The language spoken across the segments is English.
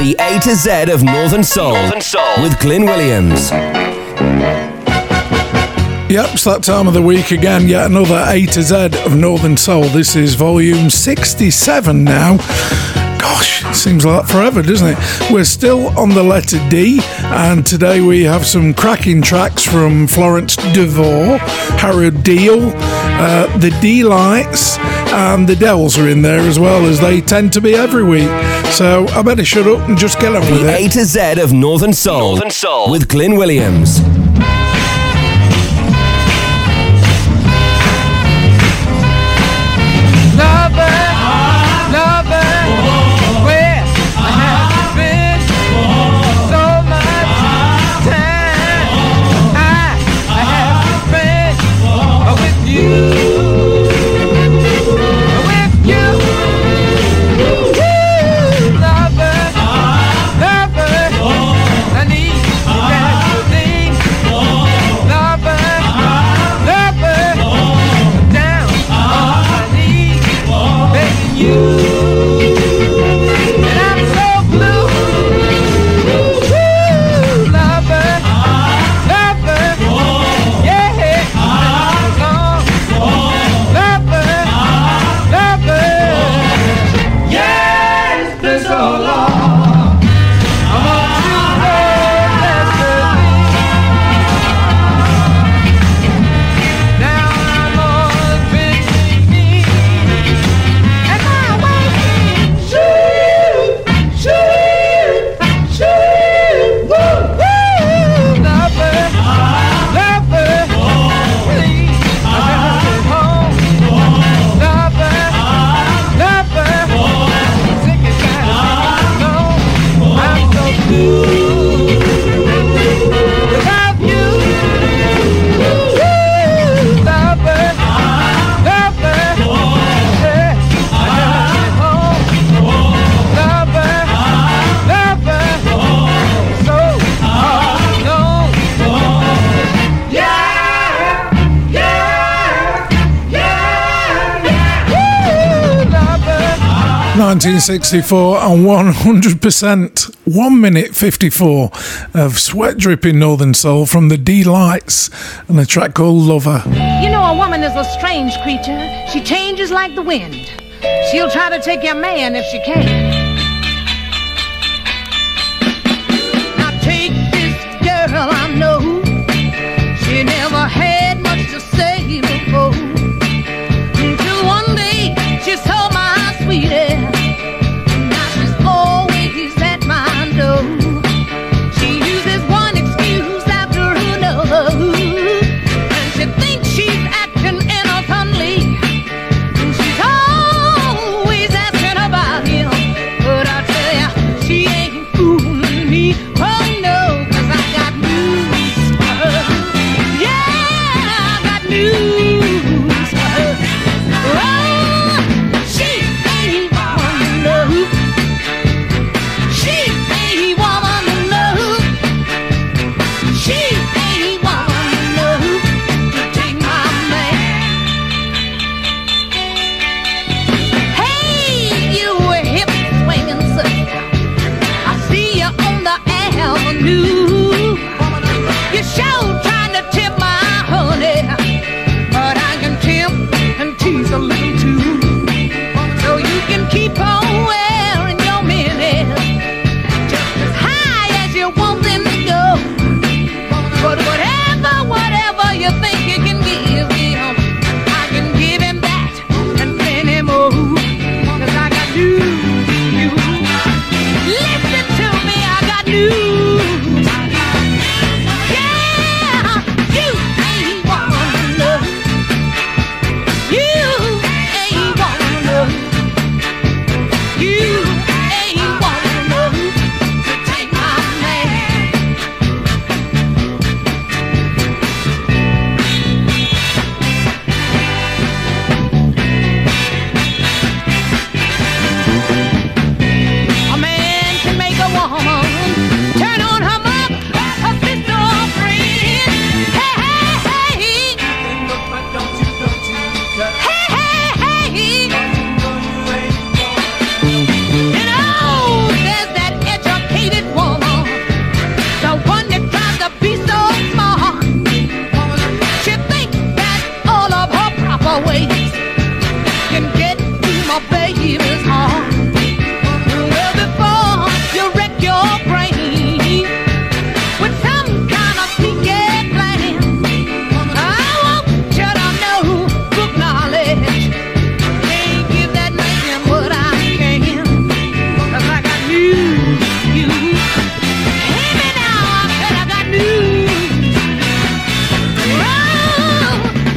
The A to Z of Northern Soul, Northern Soul. with Glyn Williams. Yep, it's that time of the week again. Yet another A to Z of Northern Soul. This is volume 67 now. Gosh, seems like forever, doesn't it? We're still on the letter D, and today we have some cracking tracks from Florence DeVore, Harold Deal, uh, the D Lights, and the Dells are in there as well, as they tend to be every week. So I better shut up and just get on with the it. A to Z of Northern Soul, Northern Soul. with Glyn Williams. Nineteen sixty-four and one hundred percent, one minute fifty-four of sweat dripping Northern Soul from the D Lights and a track called Lover. You know, a woman is a strange creature. She changes like the wind. She'll try to take your man if she can.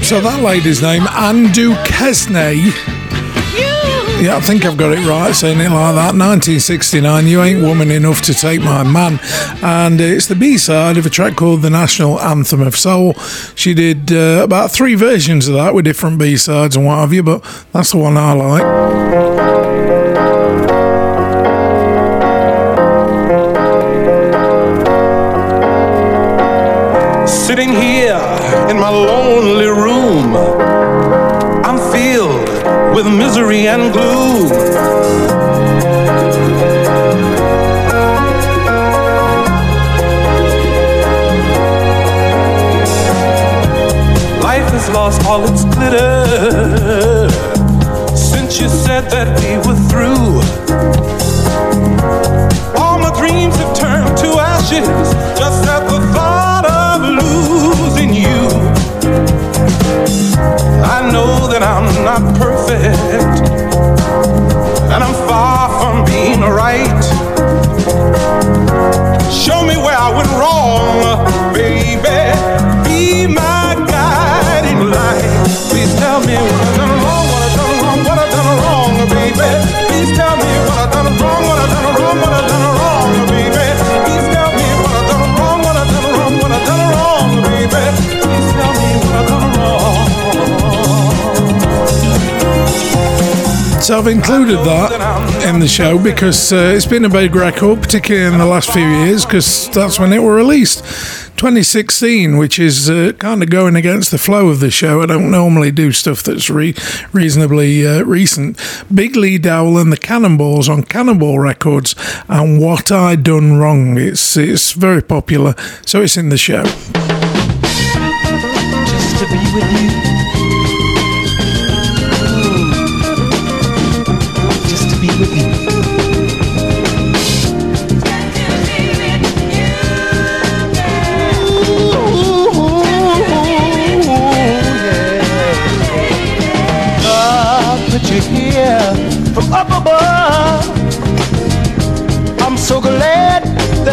So that lady's name, Anne Duquesne. Yeah, I think I've got it right saying it like that. 1969, You Ain't Woman Enough to Take My Man. And it's the B side of a track called The National Anthem of Soul. She did uh, about three versions of that with different B sides and what have you, but that's the one I like. I've included that in the show because uh, it's been a big record, particularly in the last few years, because that's when it were released. 2016, which is uh, kind of going against the flow of the show. I don't normally do stuff that's re- reasonably uh, recent. Big Lee Dowell and the Cannonballs on Cannonball Records, and What I Done Wrong. It's it's very popular, so it's in the show.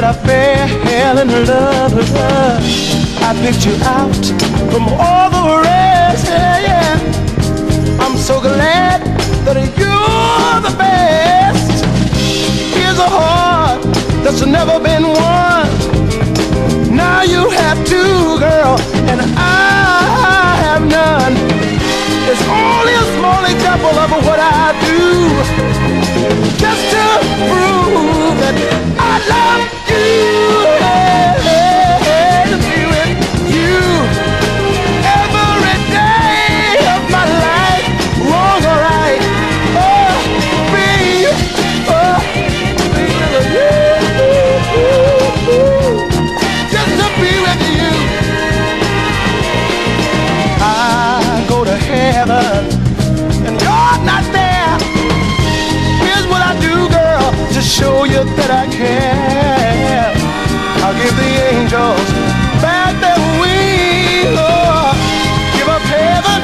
That I fell in love with her. I picked you out from all the rest, yeah, yeah. I'm so glad that you're the best. Here's a heart that's never been won. Now you have two, girl, and I have none. It's only a small example of what I do to prove that I love you. You that I care. I'll give the angels back their wings. Oh, give up heaven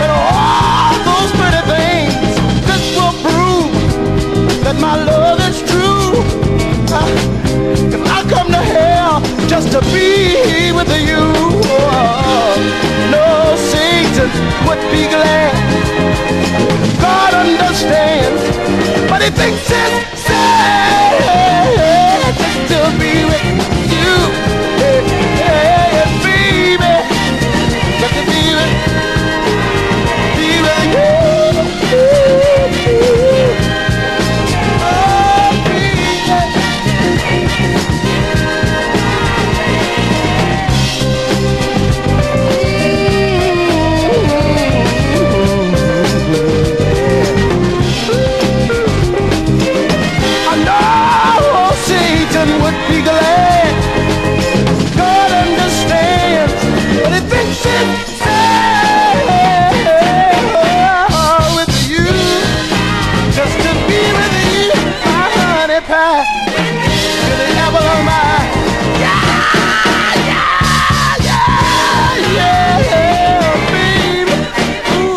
and all those pretty things. This will prove that my love is true. Ah, if I come to hell just to be with you, oh, no Satan would be glad. God understands, but he thinks it's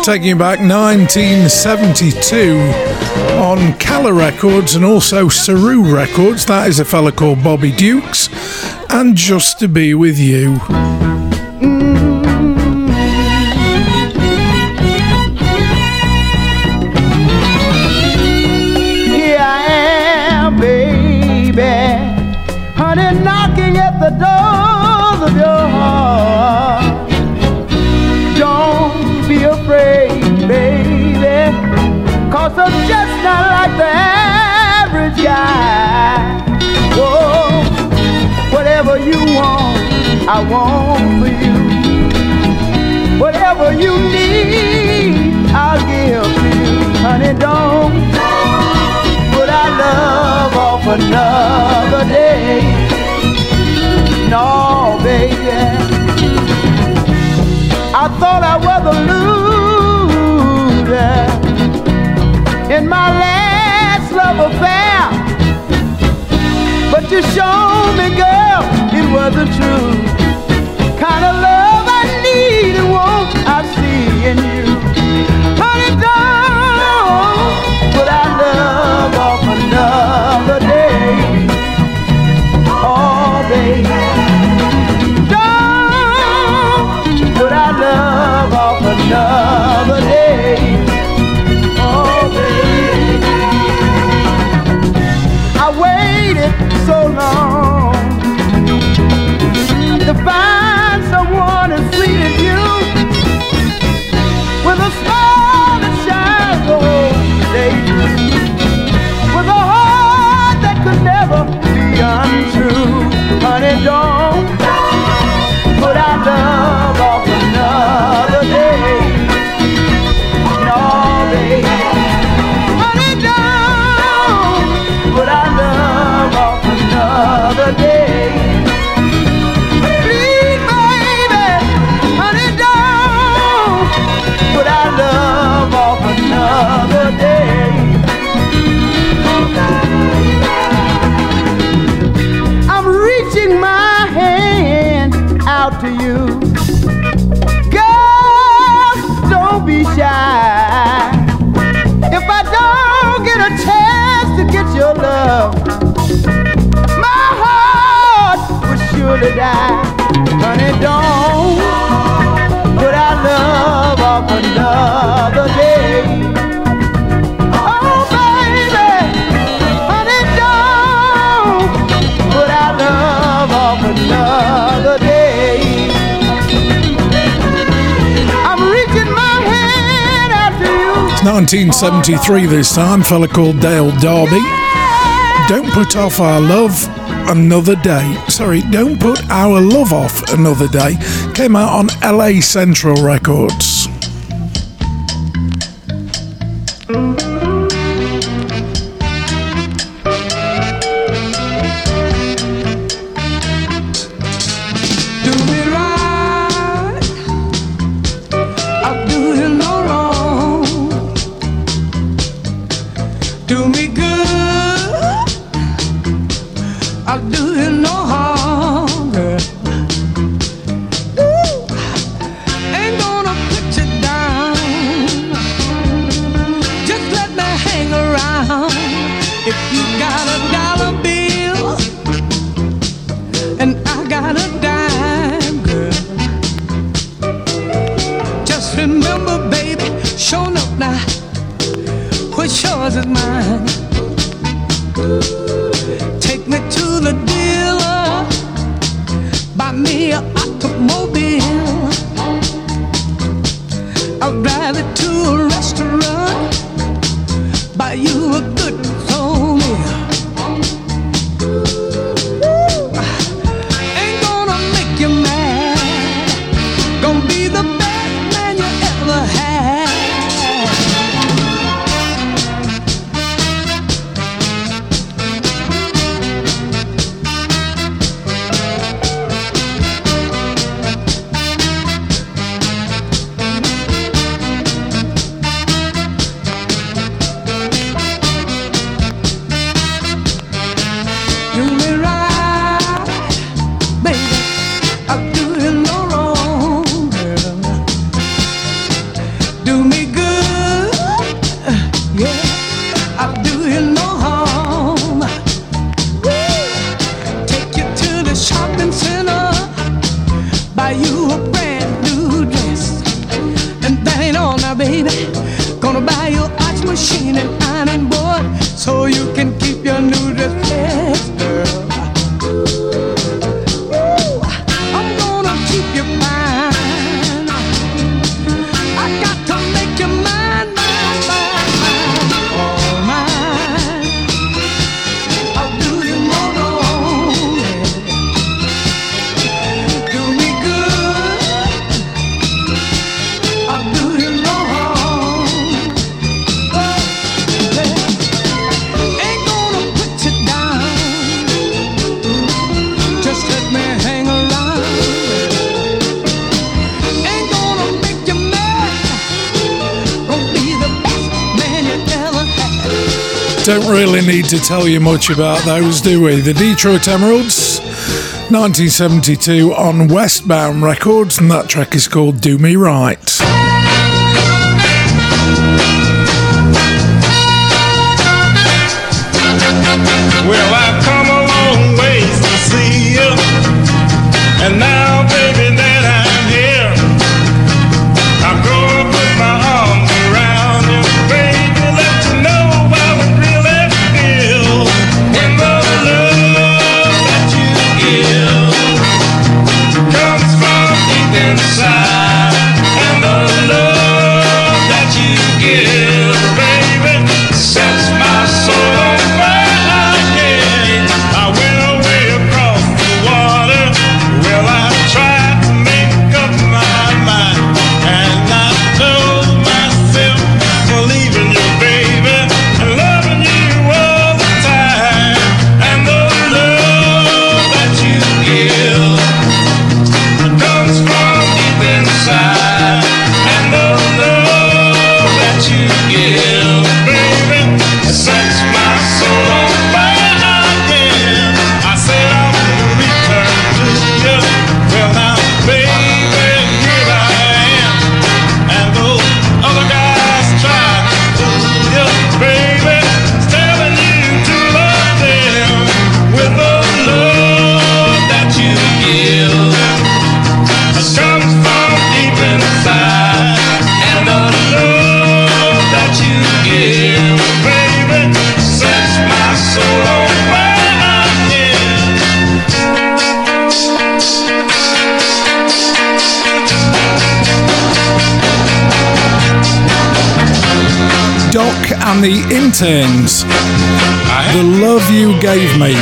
Taking you back 1972 on Calla Records and also Saru Records. That is a fella called Bobby Dukes. And Just to Be With You. another day. No, baby. I thought I was a loser in my last love affair. But you showed me, girl, it wasn't true. Kind of love. die. Honey, don't put our love off another day. It's 1973 this time, fella called Dale Darby. Don't put off our love another day. Sorry, don't put our love off another day. Came out on LA Central Records. tell you much about those, do we? The Detroit Emeralds, 1972 on Westbound Records, and that track is called Do Me Right. Mountains. The Love You Gave Me.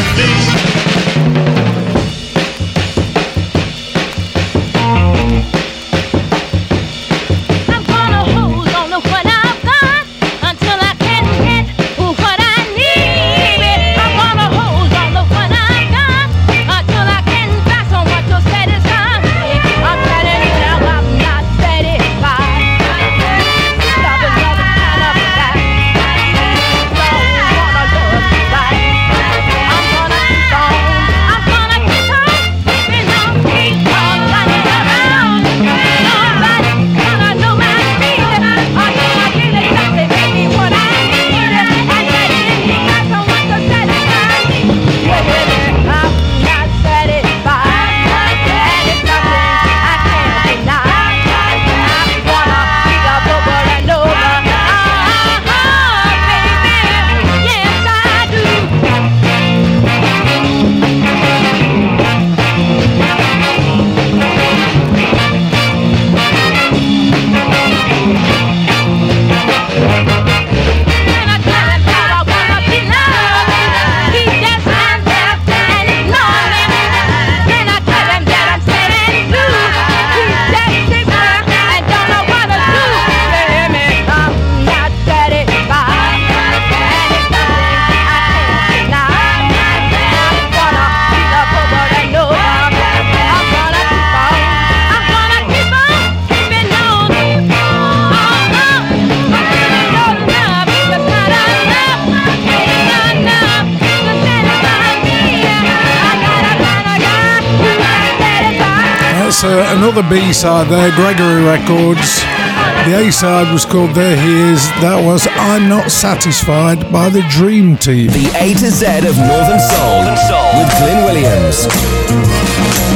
side there, Gregory Records. The A side was called There He Is. That was I'm Not Satisfied by the Dream Team. The A to Z of Northern Soul, Northern Soul. with Glyn Williams.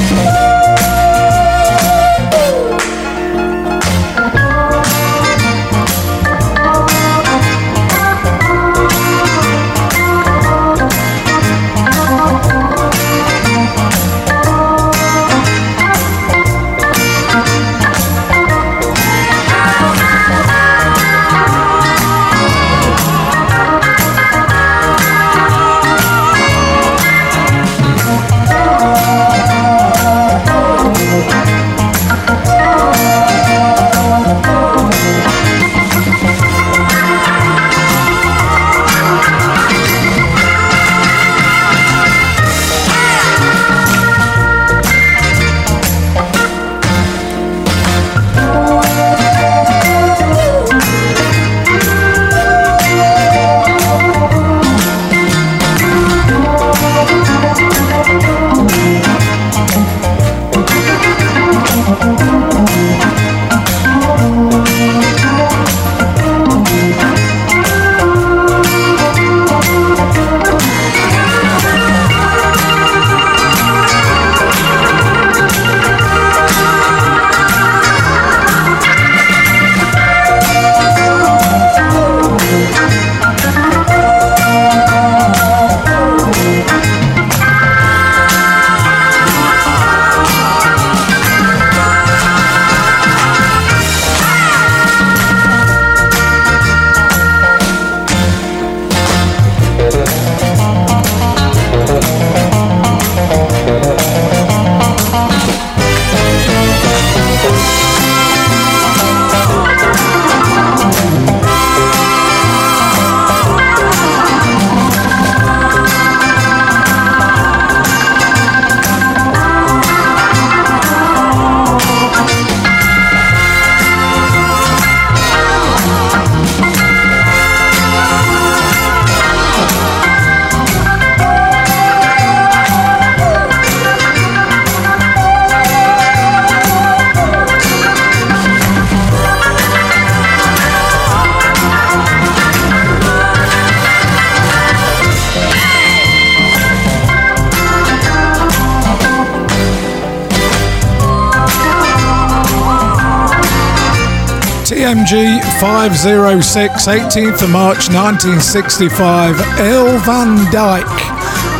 TMG 506, 18th of March 1965, Earl Van Dyke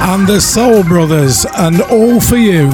and the Soul Brothers, and All for You.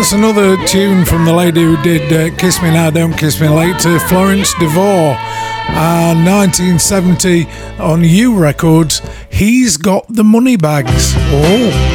That's another tune from the lady who did uh, Kiss Me Now, Don't Kiss Me Later, Florence DeVore. Uh, 1970 on U Records, He's Got the Money Bags. Oh.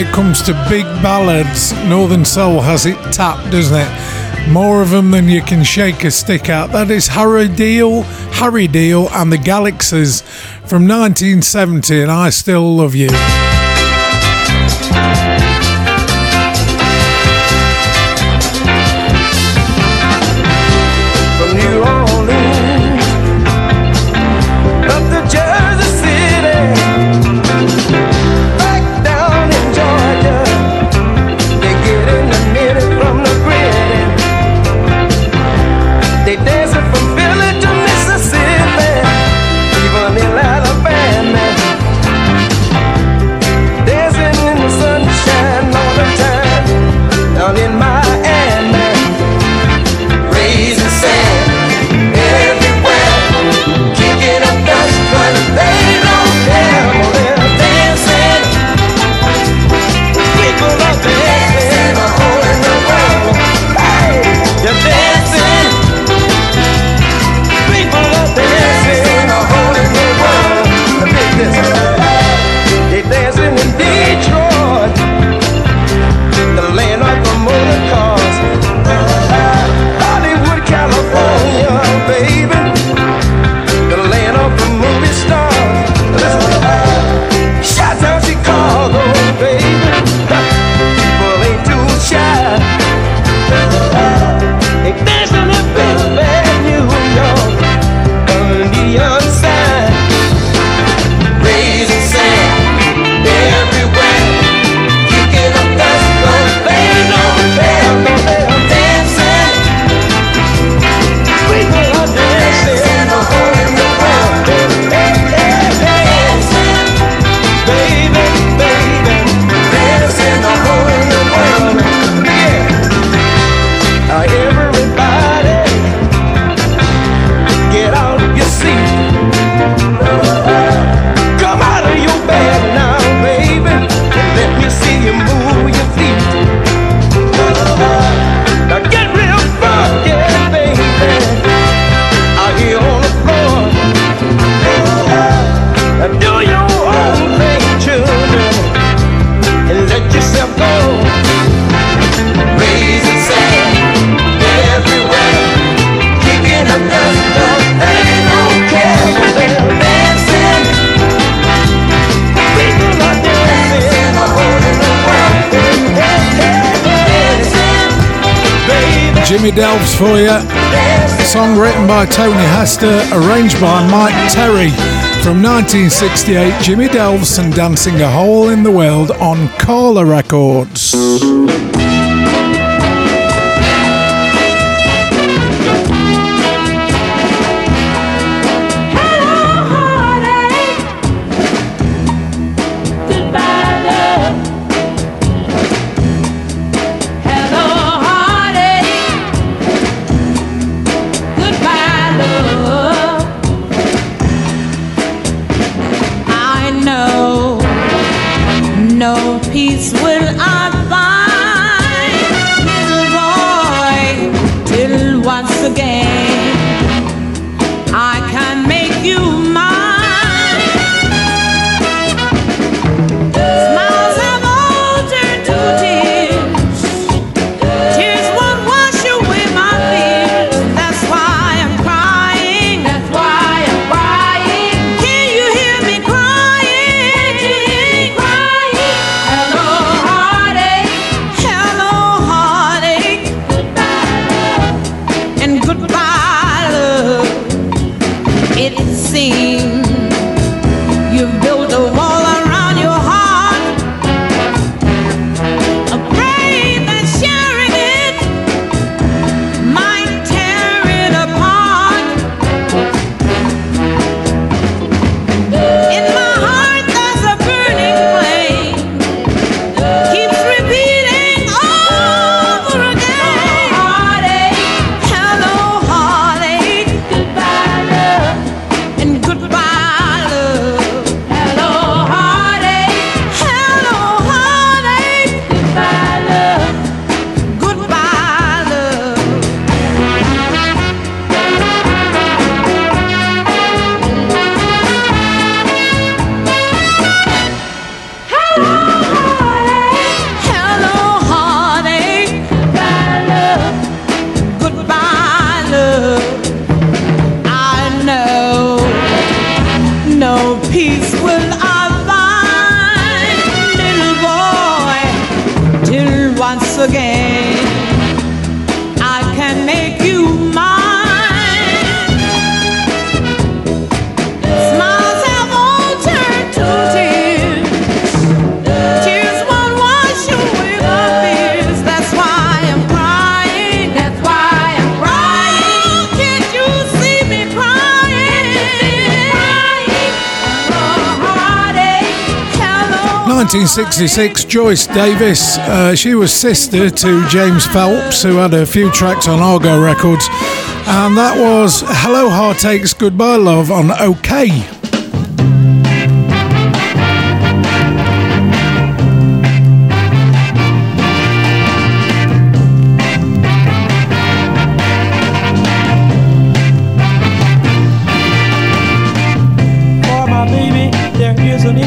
It comes to big ballads, Northern Soul has it tapped, doesn't it? More of them than you can shake a stick at. That is Harry Deal, Harry Deal and the Galaxies from 1970, and I Still Love You. they dance. Jimmy Delphs for you. A song written by Tony Hester, arranged by Mike Terry. From 1968, Jimmy Delphs and Dancing a Hole in the World on Carla Records. Nineteen sixty-six, Joyce Davis. Uh, she was sister to James Phelps, who had a few tracks on Argo Records, and that was "Hello Heartaches, Goodbye Love" on Okeh.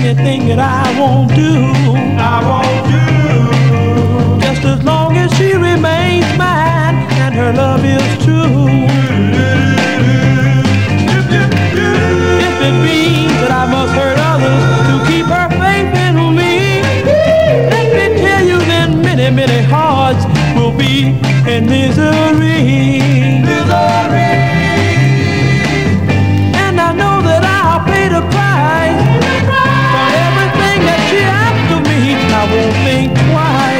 anything that I won't do. I won't do. Just as long as she remains mine and her love is true. if it means that I must hurt others to keep her faith in me, let me tell you then many, many hearts will be in misery. why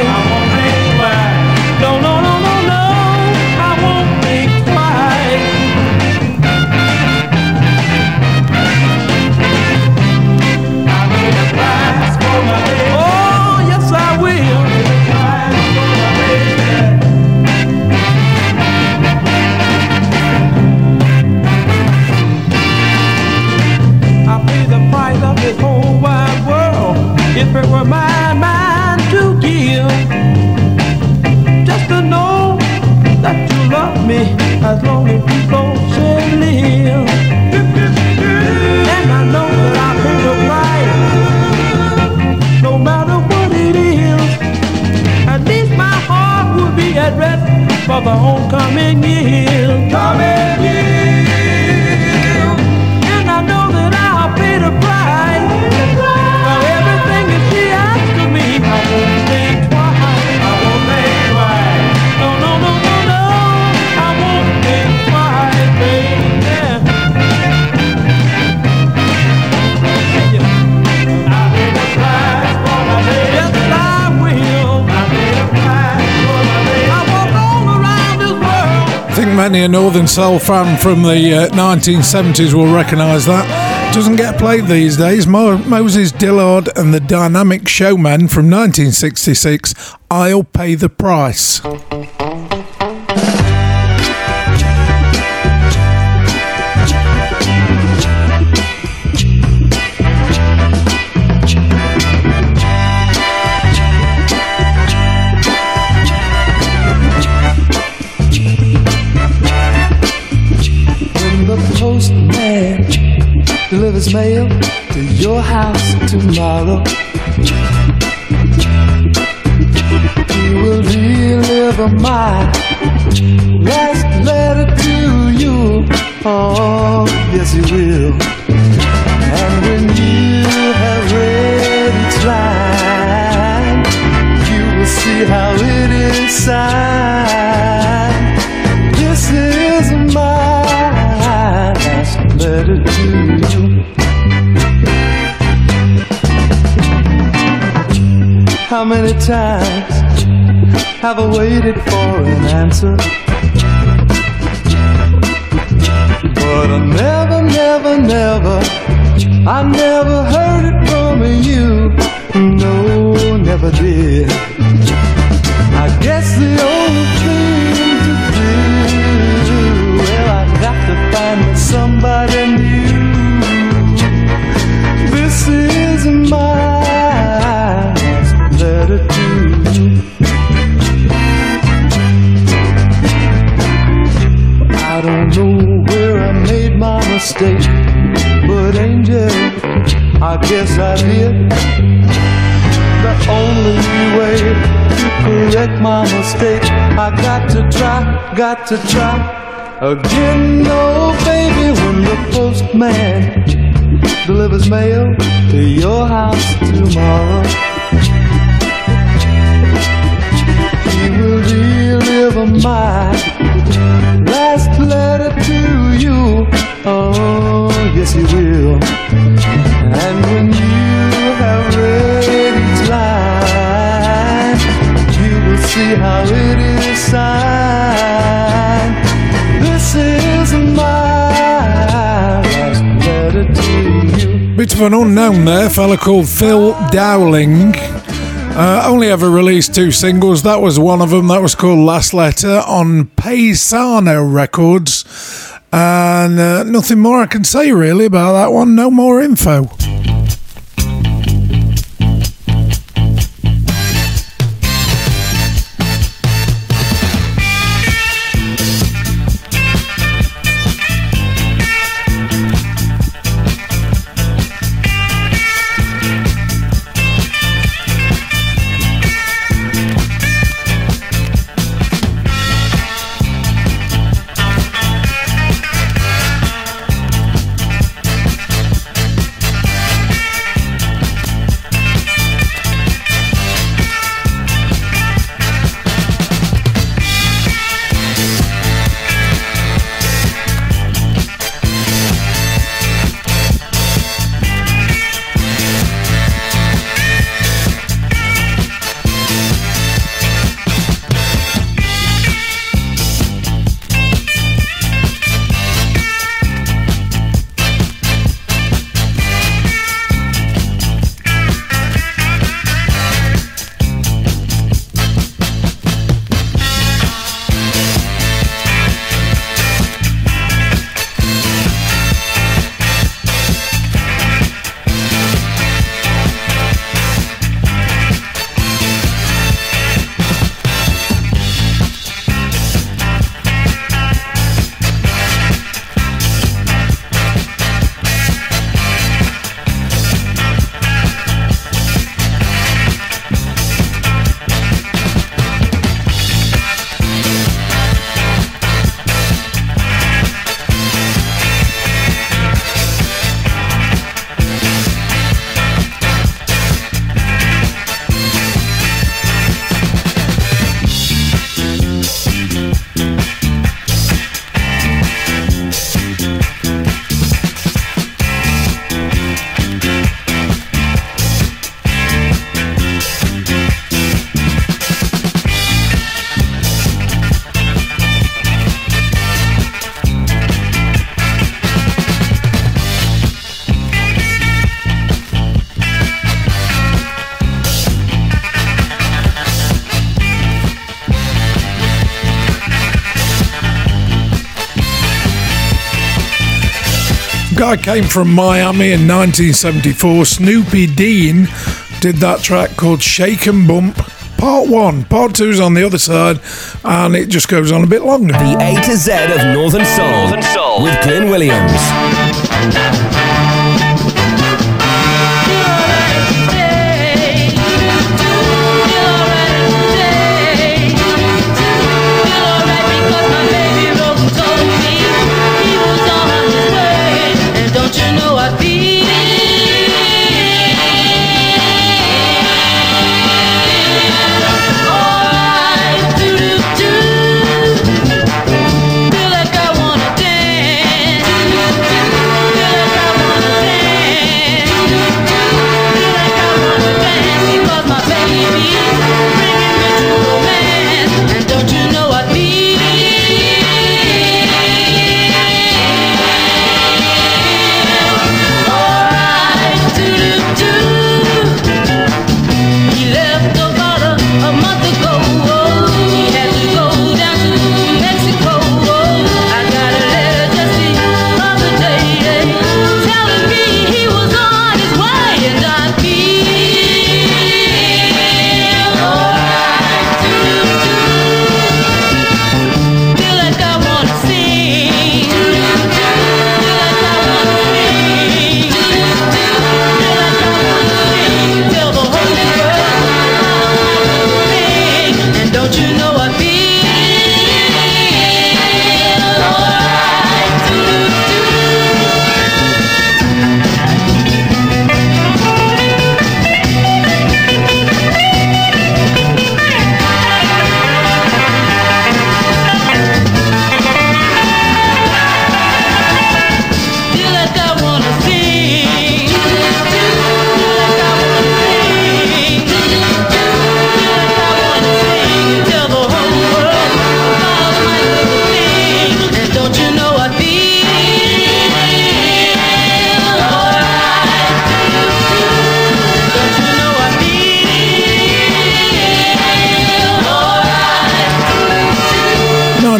for the homecoming year. I think many a Northern Soul fan from the uh, 1970s will recognise that. Doesn't get played these days. Mo- Moses Dillard and the Dynamic Showmen from 1966. I'll pay the price. Delivers mail to your house tomorrow, he will deliver my last letter to you. Oh, yes, he will. And when you have read each line, you will see how it is signed. How many times have I waited for an answer? But I never, never, never, I never heard it from you. No, never did. I guess the only thing I guess I did. The only way to correct my mistake, I got to try, got to try again. No, baby, when the postman delivers mail to your house tomorrow, he will deliver my last letter to you. Oh, yes, he will. And when you have read each line, you will see how it is signed. This is my letter to you. Bit of an unknown there, fella called Phil Dowling. Uh, only ever released two singles. That was one of them. That was called Last Letter on Paisano Records. And uh, nothing more I can say really about that one. No more info. guy came from Miami in 1974. Snoopy Dean did that track called Shake and Bump. Part one, part two's on the other side, and it just goes on a bit longer. The A to Z of Northern Soul, Northern Soul. with Glyn Williams.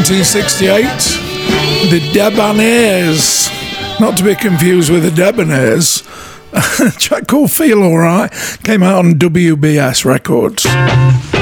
1968, the Debonaires, not to be confused with the Debonaires, a track called Feel Alright, came out on WBS Records.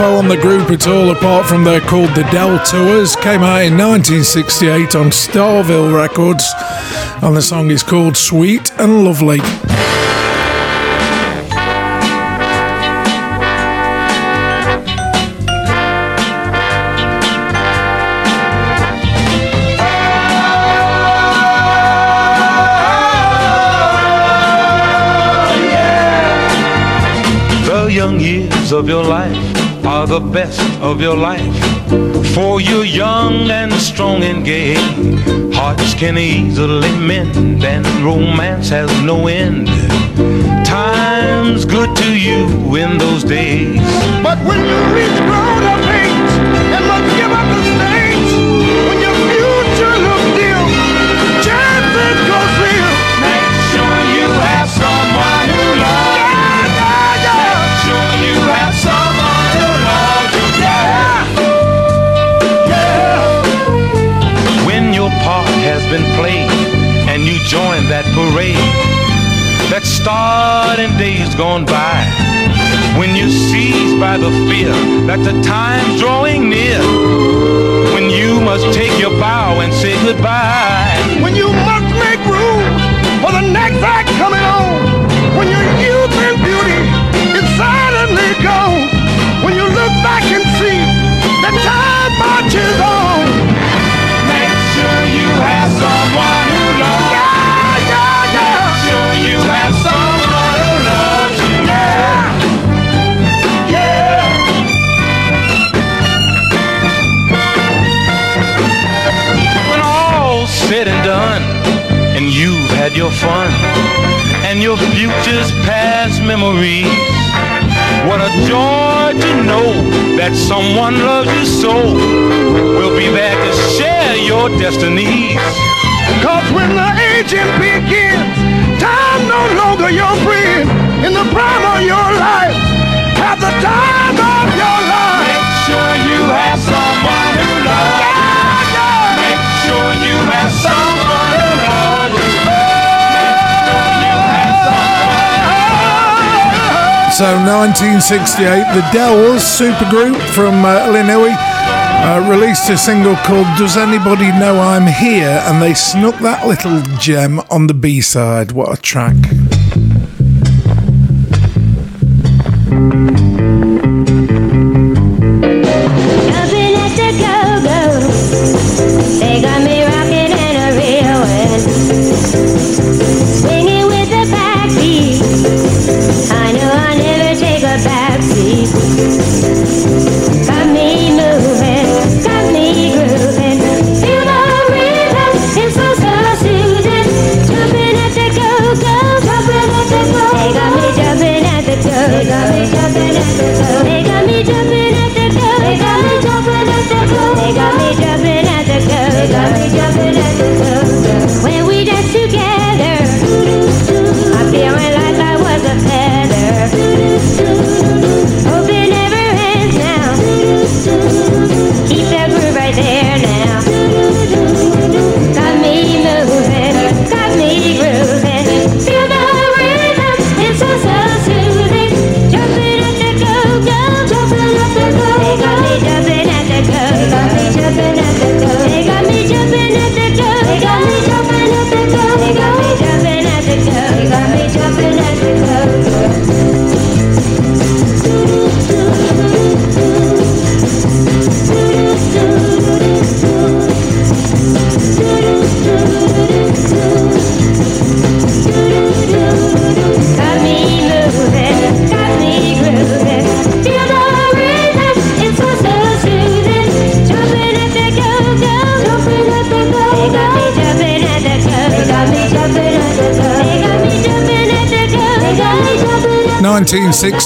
info on the group at all apart from they're called the Del Tours. Came out in 1968 on Starville Records, and the song is called Sweet and Lovely. of your life are the best of your life. For you're young and strong and gay. Hearts can easily mend, and romance has no end. Time's good to you in those days. But when you reach grown up age and must give up the stage. Been played and you join that parade that starred in days gone by, when you're seized by the fear that the time's drawing near, when you must take your bow and say goodbye. When you must make room for the next act coming on. When your youth and beauty is silently gone. When you look back and see that time marches on. Your fun, and your future's past memories. What a joy to know that someone loves you so. Will be there to share your destinies. Cause when the aging begins, time no longer your friend. In the prime of your life, have the time So 1968, the Dells supergroup from uh, Illinois uh, released a single called "Does Anybody Know I'm Here?" and they snuck that little gem on the B-side. What a track! They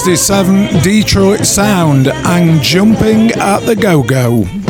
1967 Detroit Sound and Jumping at the Go Go.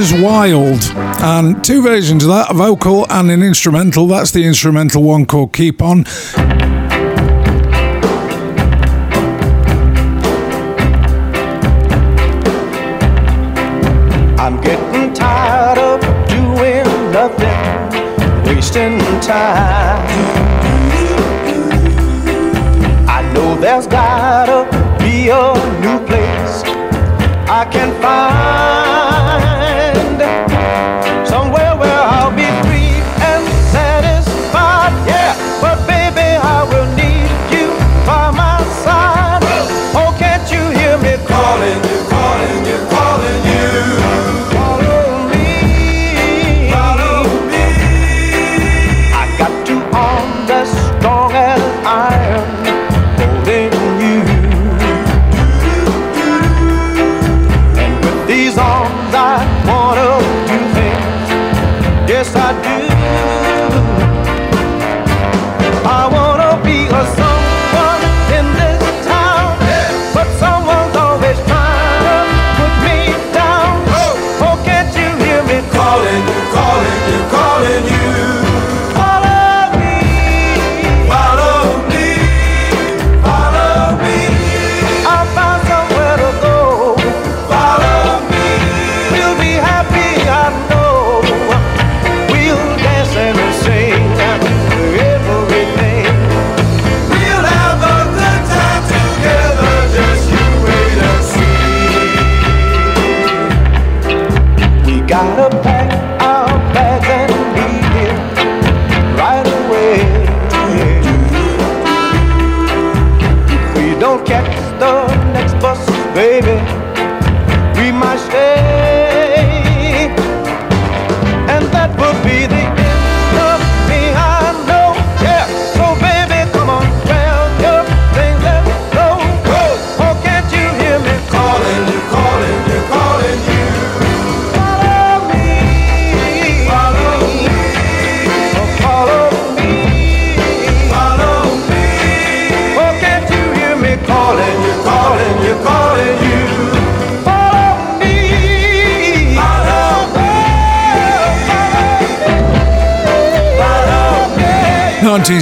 is Wild. And two versions of that, a vocal and an instrumental. That's the instrumental one called Keep On.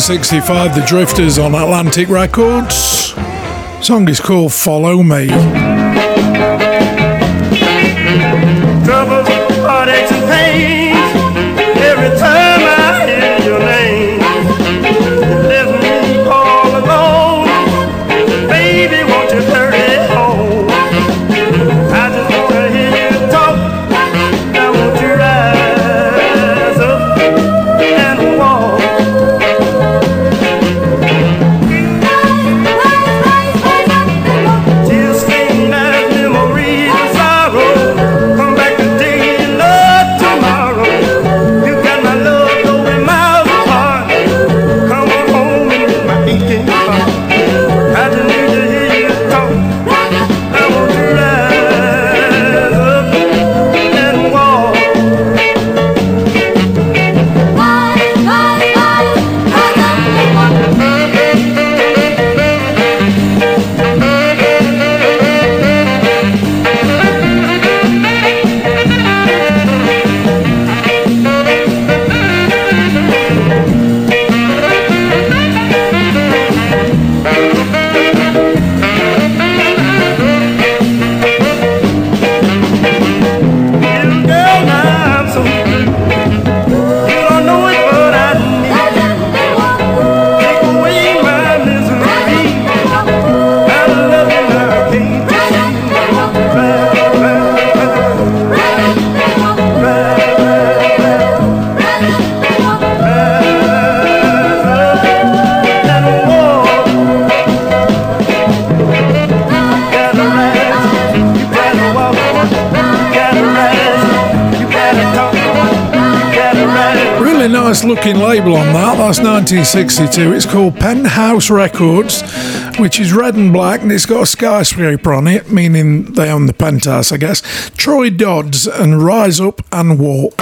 1965, The Drifters on Atlantic Records. Song is called Follow Me. that. That's 1962. It's called Penthouse Records, which is red and black, and it's got a skyscraper on it, meaning they own the penthouse, I guess. Troy Dodds and Rise Up and Walk.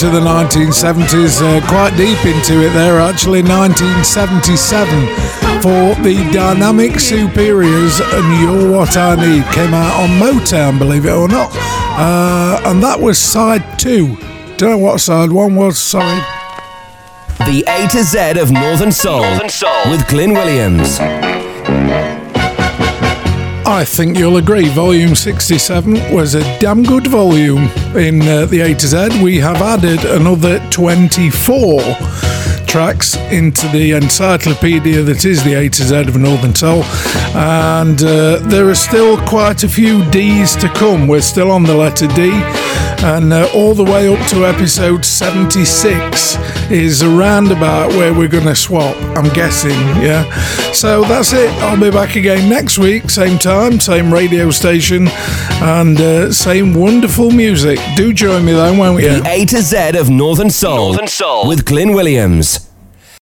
Into the 1970s, uh, quite deep into it there, actually, 1977 for the Dynamic Superiors and You're What I Need came out on Motown, believe it or not. Uh, and that was side two. Don't know what side one was, sorry. The A to Z of Northern Soul, Northern Soul. with Glyn Williams. I think you'll agree, volume 67 was a damn good volume. In uh, the A to Z, we have added another 24 tracks into the encyclopedia that is the A to Z of Northern Soul, and uh, there are still quite a few D's to come. We're still on the letter D, and uh, all the way up to episode 76 is around about where we're going to swap, I'm guessing, yeah. So that's it. I'll be back again next week, same time, same radio station, and uh, same wonderful music. Do join me then, won't you? The A to Z of Northern Soul, Northern Soul. with Glyn Williams.